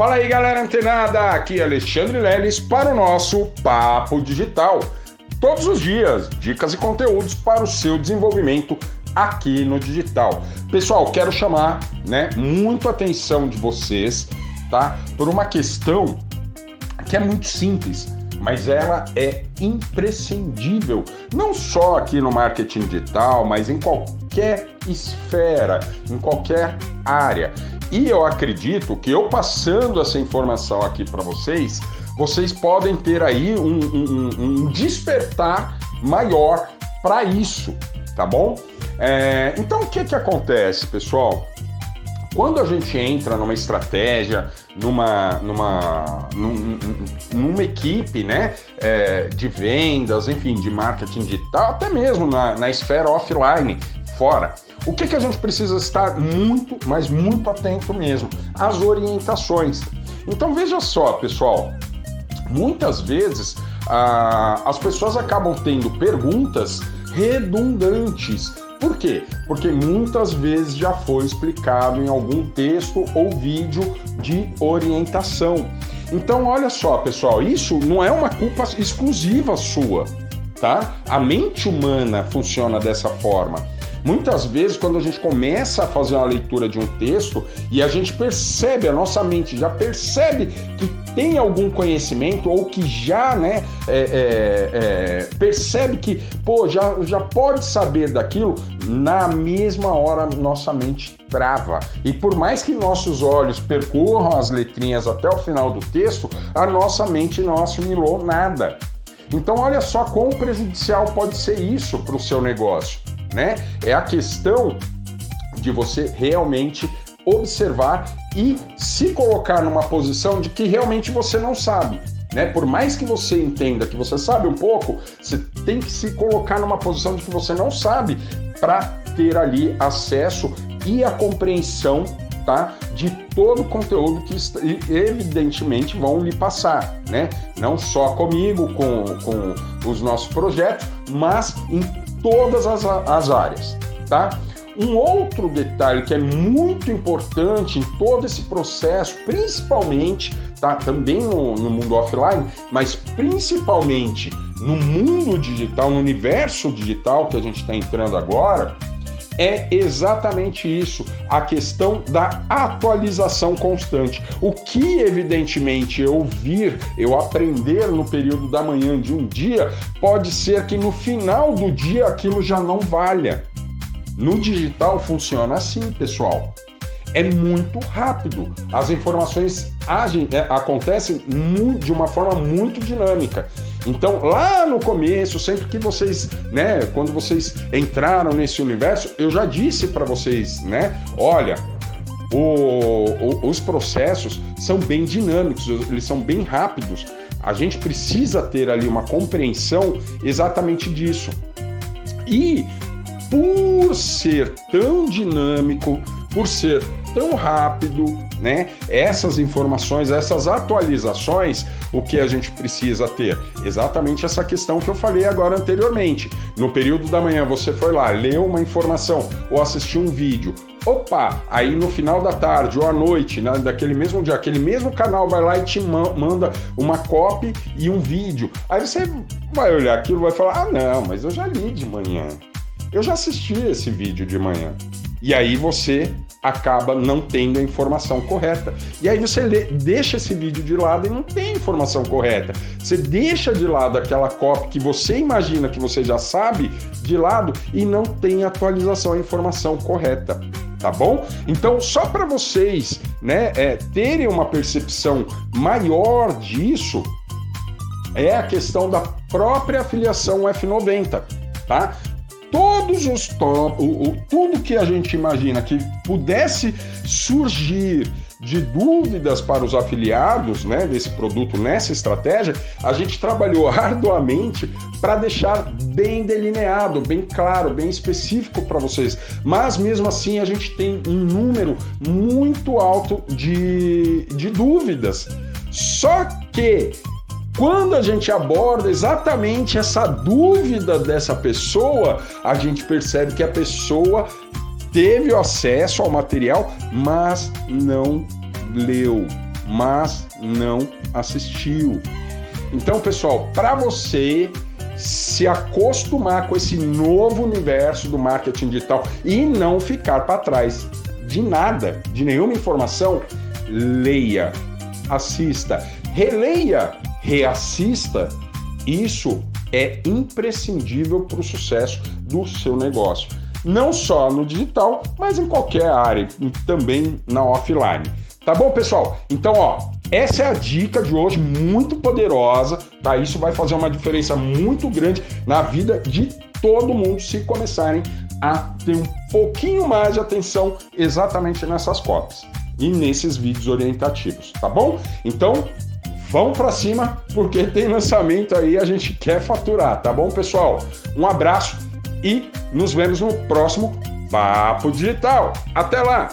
Fala aí, galera antenada! Aqui é Alexandre Leles para o nosso Papo Digital. Todos os dias, dicas e conteúdos para o seu desenvolvimento aqui no digital. Pessoal, quero chamar, né, muito atenção de vocês, tá? Por uma questão que é muito simples, mas ela é imprescindível, não só aqui no marketing digital, mas em qualquer esfera, em qualquer área. E eu acredito que eu passando essa informação aqui para vocês, vocês podem ter aí um, um, um despertar maior para isso, tá bom? É, então o que que acontece, pessoal? Quando a gente entra numa estratégia, numa, numa, num, numa equipe né, é, de vendas, enfim, de marketing digital, até mesmo na, na esfera offline, fora, o que, que a gente precisa estar muito, mas muito atento mesmo? As orientações. Então veja só, pessoal, muitas vezes ah, as pessoas acabam tendo perguntas redundantes. Por quê? Porque muitas vezes já foi explicado em algum texto ou vídeo de orientação. Então, olha só, pessoal, isso não é uma culpa exclusiva sua, tá? A mente humana funciona dessa forma. Muitas vezes, quando a gente começa a fazer uma leitura de um texto e a gente percebe, a nossa mente já percebe que tem algum conhecimento ou que já né, é, é, é, percebe que pô, já, já pode saber daquilo, na mesma hora nossa mente trava. E por mais que nossos olhos percorram as letrinhas até o final do texto, a nossa mente não assimilou nada. Então, olha só quão prejudicial pode ser isso para o seu negócio né? É a questão de você realmente observar e se colocar numa posição de que realmente você não sabe. Né? Por mais que você entenda que você sabe um pouco, você tem que se colocar numa posição de que você não sabe para ter ali acesso e a compreensão tá, de todo o conteúdo que evidentemente vão lhe passar, né? Não só comigo, com, com os nossos projetos, mas em todas as, as áreas, tá? Um outro detalhe que é muito importante em todo esse processo, principalmente, tá? Também no, no mundo offline, mas principalmente no mundo digital, no universo digital que a gente está entrando agora, é exatamente isso, a questão da atualização constante. O que, evidentemente, eu vir, eu aprender no período da manhã de um dia, pode ser que no final do dia aquilo já não valha. No digital funciona assim, pessoal. É muito rápido. As informações agem, é, acontecem de uma forma muito dinâmica. Então, lá no começo, sempre que vocês, né, quando vocês entraram nesse universo, eu já disse para vocês, né, olha, o, o, os processos são bem dinâmicos, eles são bem rápidos. A gente precisa ter ali uma compreensão exatamente disso. E por ser tão dinâmico, por ser tão rápido, né? Essas informações, essas atualizações, o que a gente precisa ter? Exatamente essa questão que eu falei agora anteriormente. No período da manhã você foi lá, leu uma informação ou assistiu um vídeo. Opa, aí no final da tarde ou à noite, né, daquele mesmo dia, aquele mesmo canal vai lá e te manda uma copy e um vídeo. Aí você vai olhar aquilo e vai falar: ah, não, mas eu já li de manhã. Eu já assisti esse vídeo de manhã. E aí você acaba não tendo a informação correta. E aí você lê, deixa esse vídeo de lado e não tem informação correta. Você deixa de lado aquela cópia que você imagina que você já sabe de lado e não tem atualização, a informação correta. Tá bom? Então, só para vocês né, é, terem uma percepção maior disso, é a questão da própria afiliação F90, tá? Todos os top, o, o, tudo que a gente imagina que pudesse surgir de dúvidas para os afiliados né, desse produto nessa estratégia, a gente trabalhou arduamente para deixar bem delineado, bem claro, bem específico para vocês. Mas mesmo assim a gente tem um número muito alto de, de dúvidas. Só que quando a gente aborda exatamente essa dúvida dessa pessoa, a gente percebe que a pessoa teve acesso ao material, mas não leu, mas não assistiu. Então, pessoal, para você se acostumar com esse novo universo do marketing digital e não ficar para trás de nada, de nenhuma informação, leia, assista, releia, reassista. Isso é imprescindível para o sucesso do seu negócio. Não só no digital, mas em qualquer área, também na offline. Tá bom, pessoal? Então, ó, essa é a dica de hoje, muito poderosa, tá? Isso vai fazer uma diferença muito grande na vida de todo mundo se começarem a ter um pouquinho mais de atenção exatamente nessas copies e nesses vídeos orientativos, tá bom? Então, vamos para cima, porque tem lançamento aí, a gente quer faturar, tá bom, pessoal? Um abraço e nos vemos no próximo Papo Digital. Até lá!